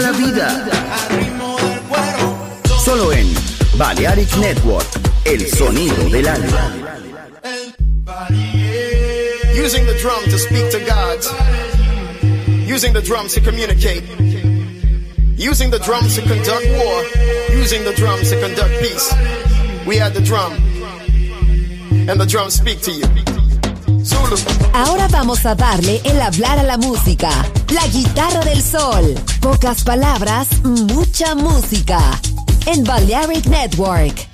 La vida. Solo en Balearic Network, el sonido del alma. Using the drum to speak to God. Using the drums to communicate. Using the drums to conduct war. Using the drums to conduct peace. We had the drum. And the drums speak to you. Ahora vamos a darle el hablar a la música. La guitarra del sol. Pocas palabras, mucha música. En Balearic Network.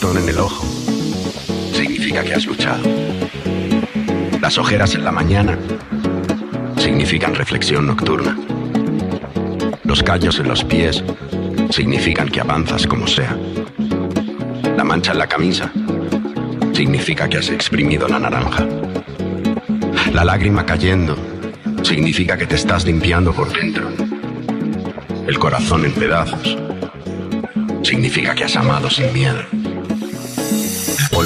El moratón en el ojo significa que has luchado. Las ojeras en la mañana significan reflexión nocturna. Los callos en los pies significan que avanzas como sea. La mancha en la camisa significa que has exprimido la naranja. La lágrima cayendo significa que te estás limpiando por dentro. El corazón en pedazos significa que has amado sin miedo.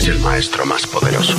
es el maestro más poderoso.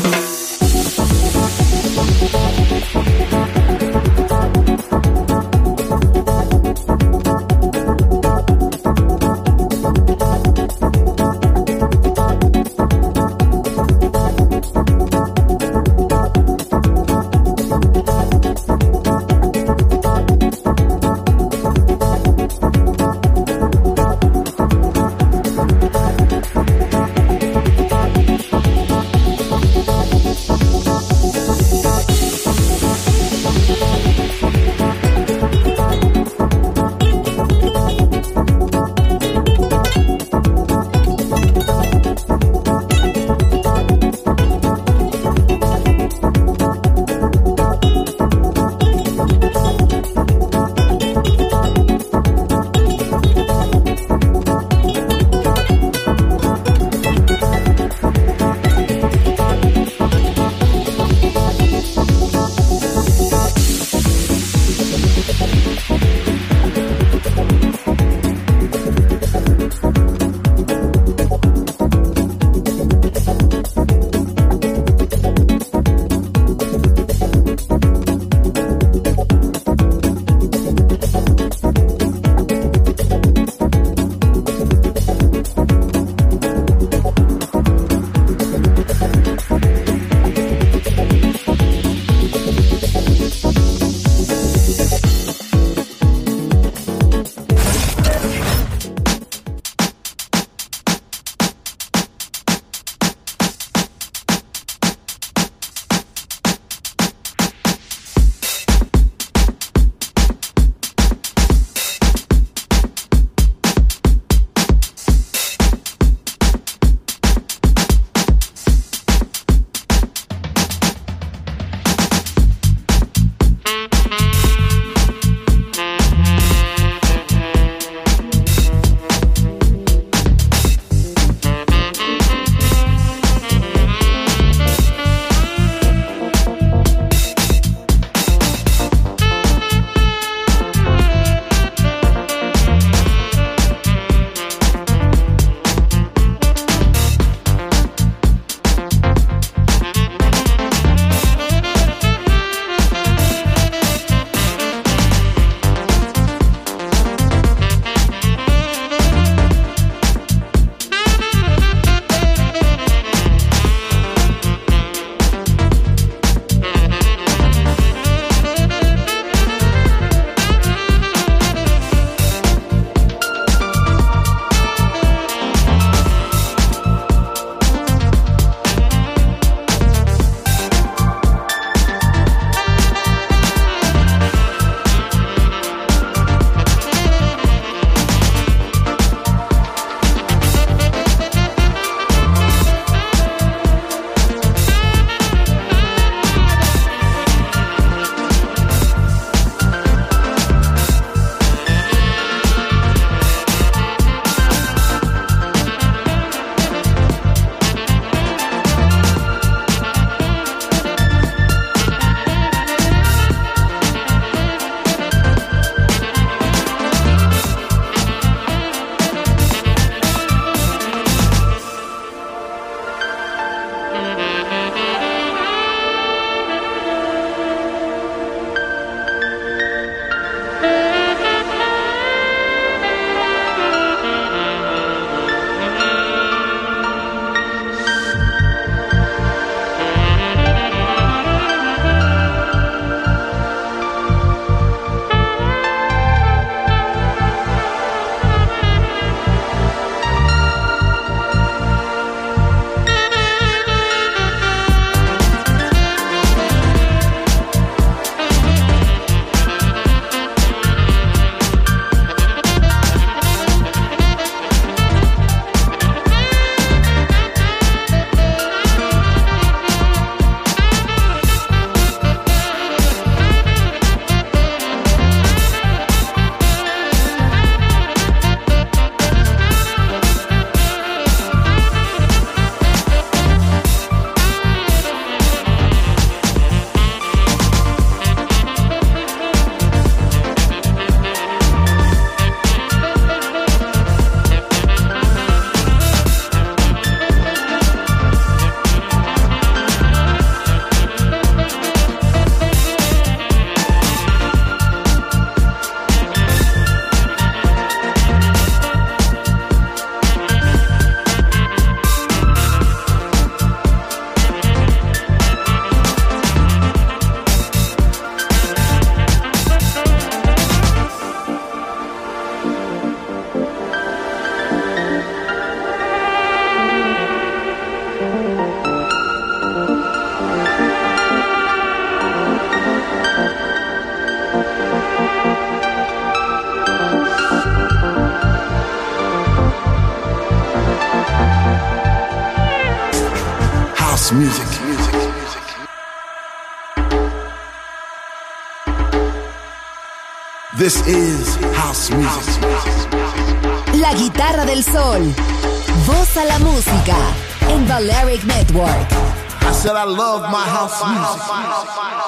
La guitarra del sol. Voz a la música en Balearic Network. I said I love my.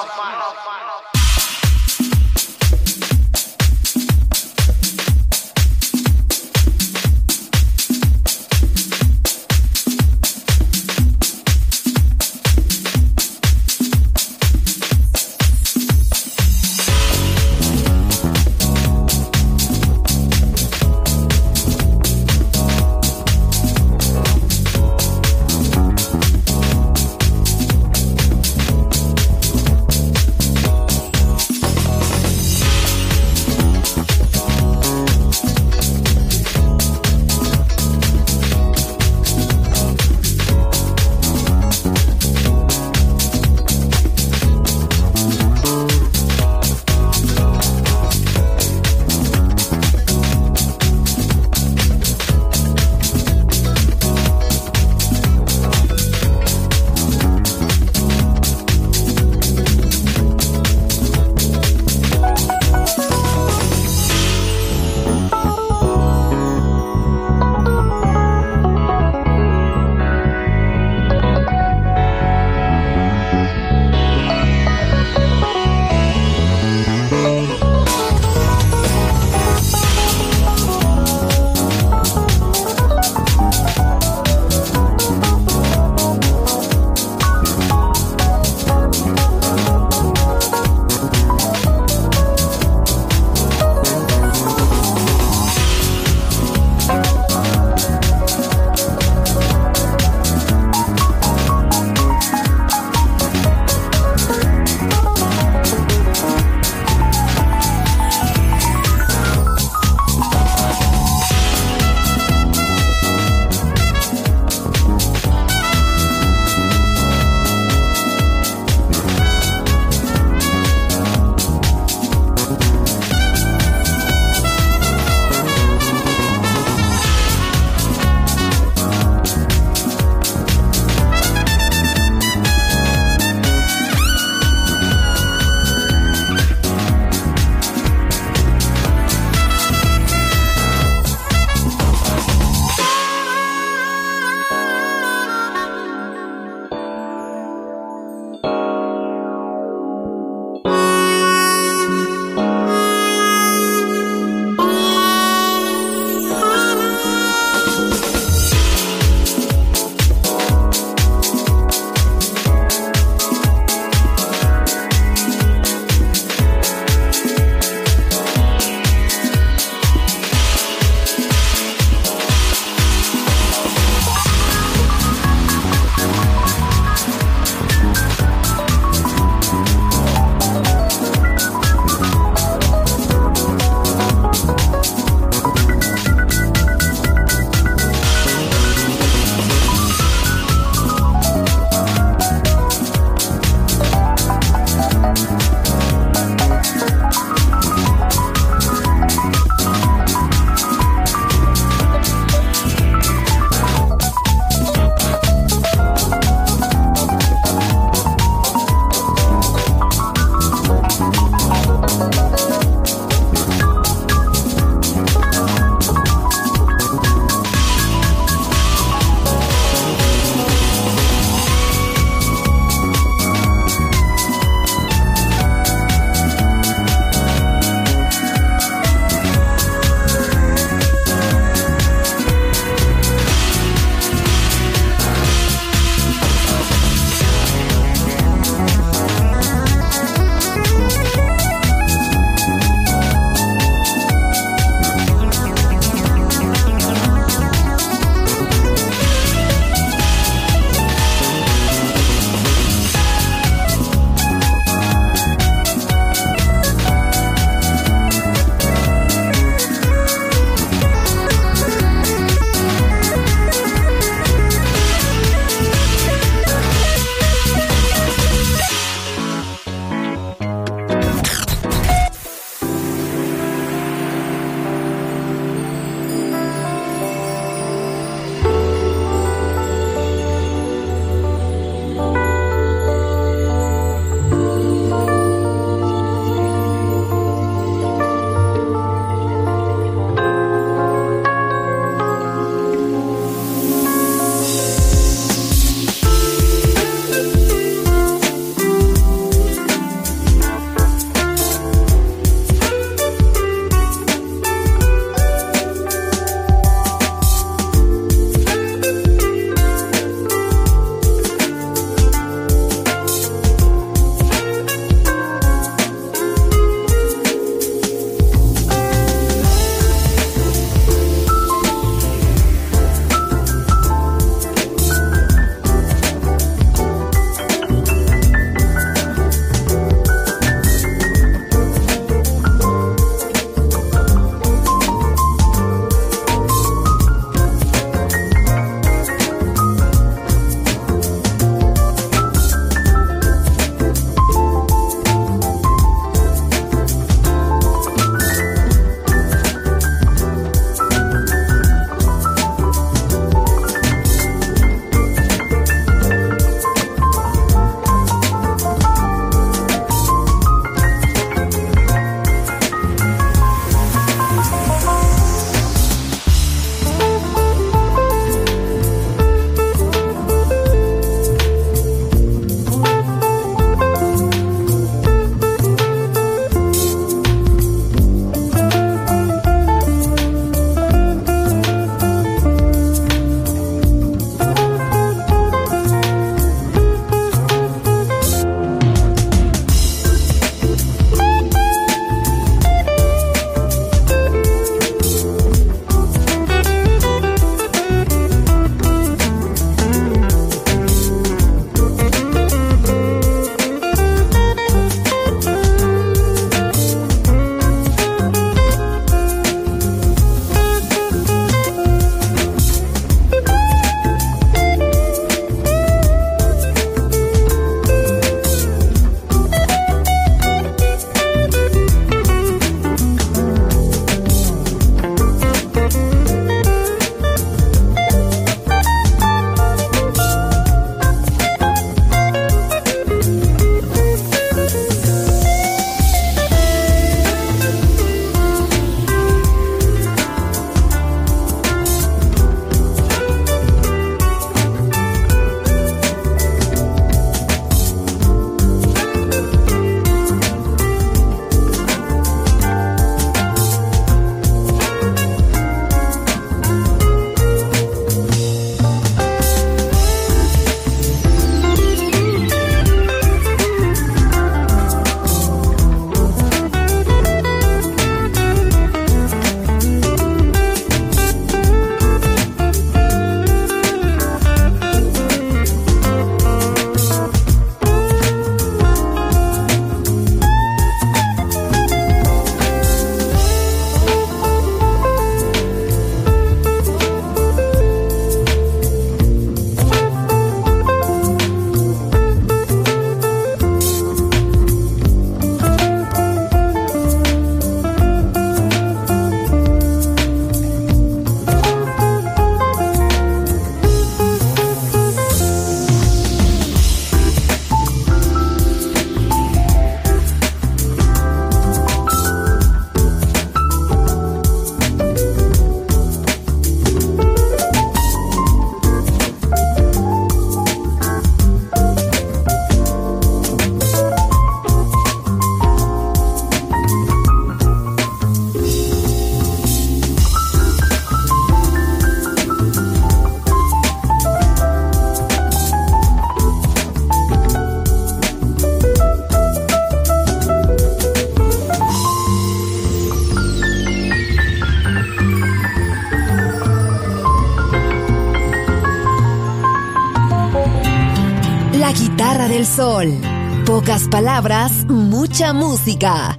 Pocas palabras, mucha música.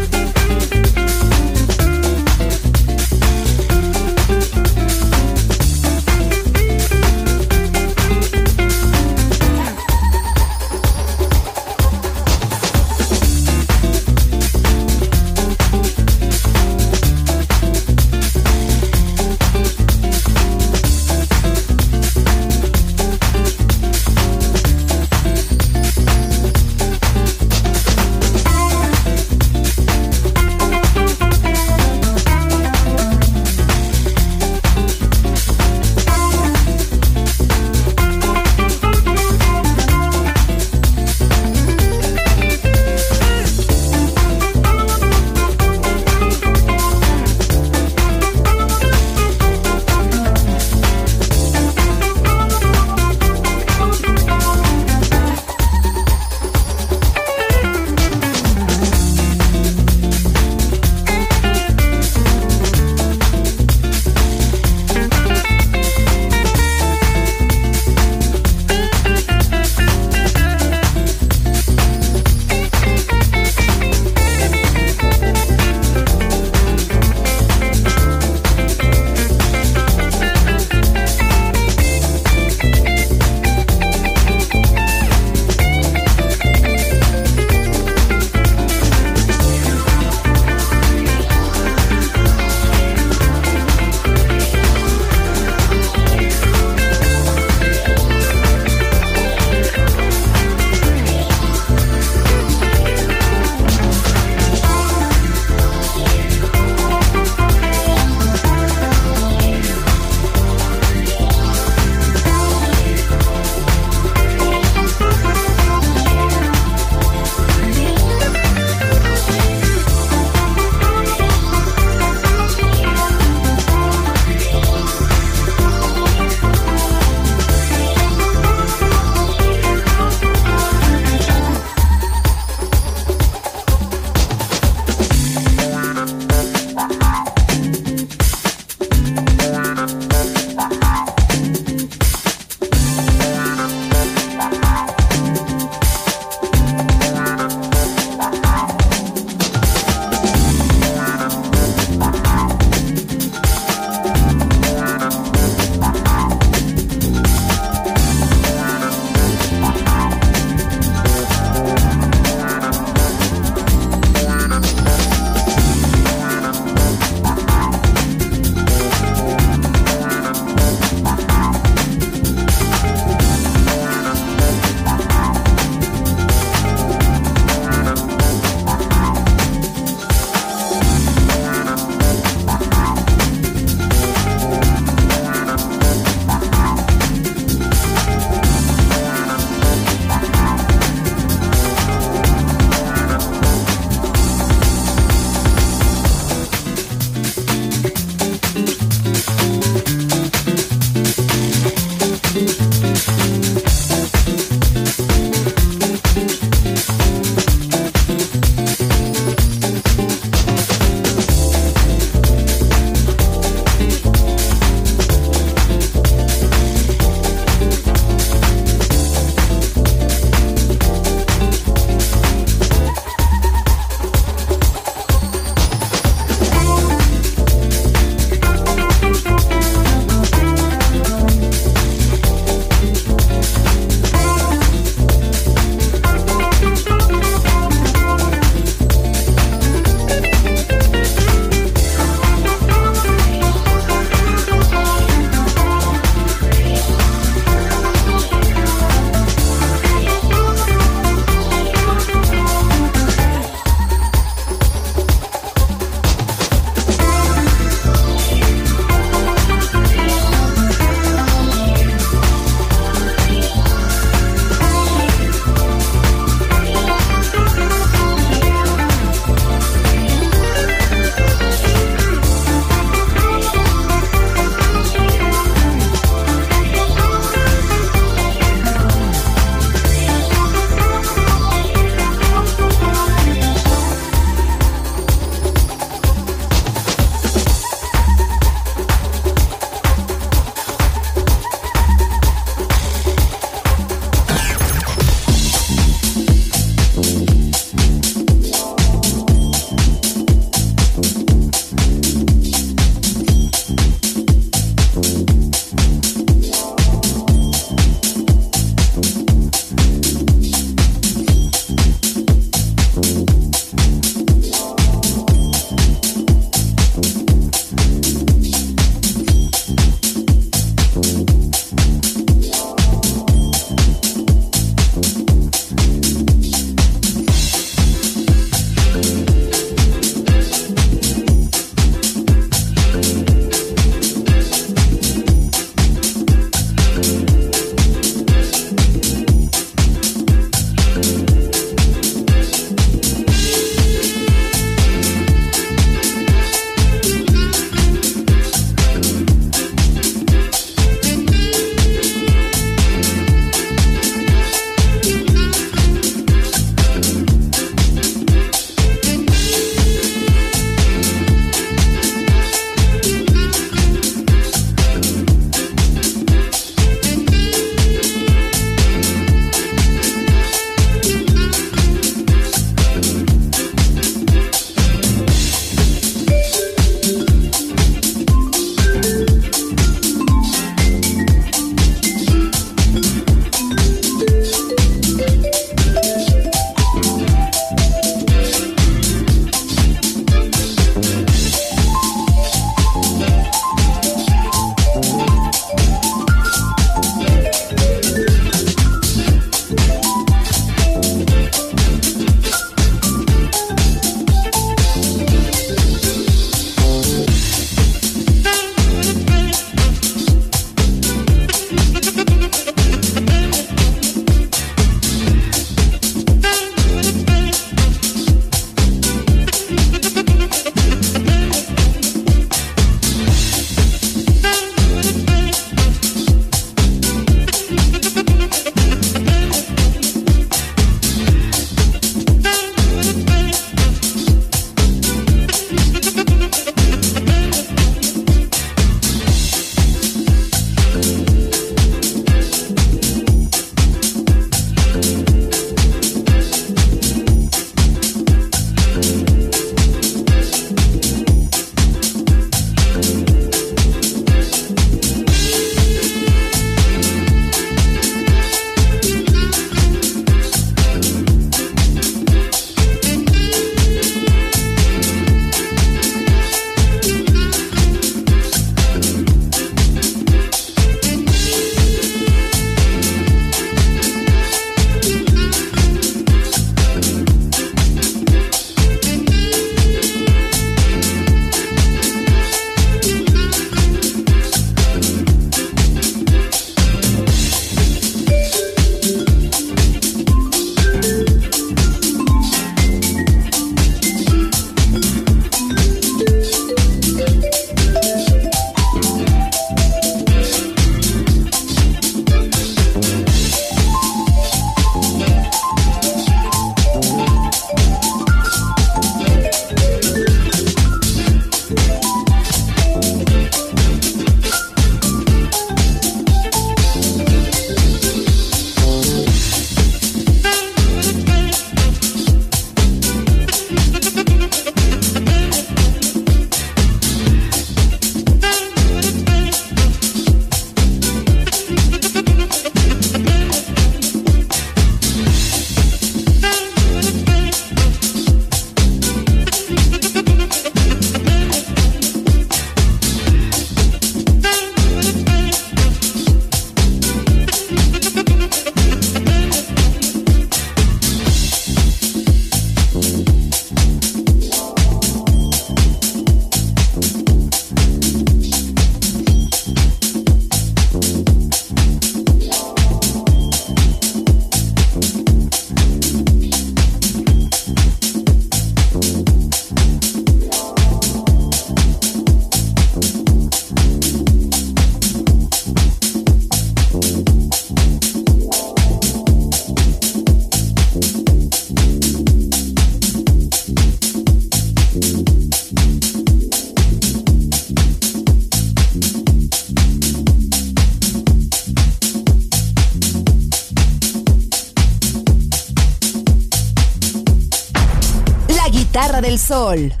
Guitarra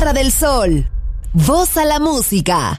guitarra del sol. Voz a la música.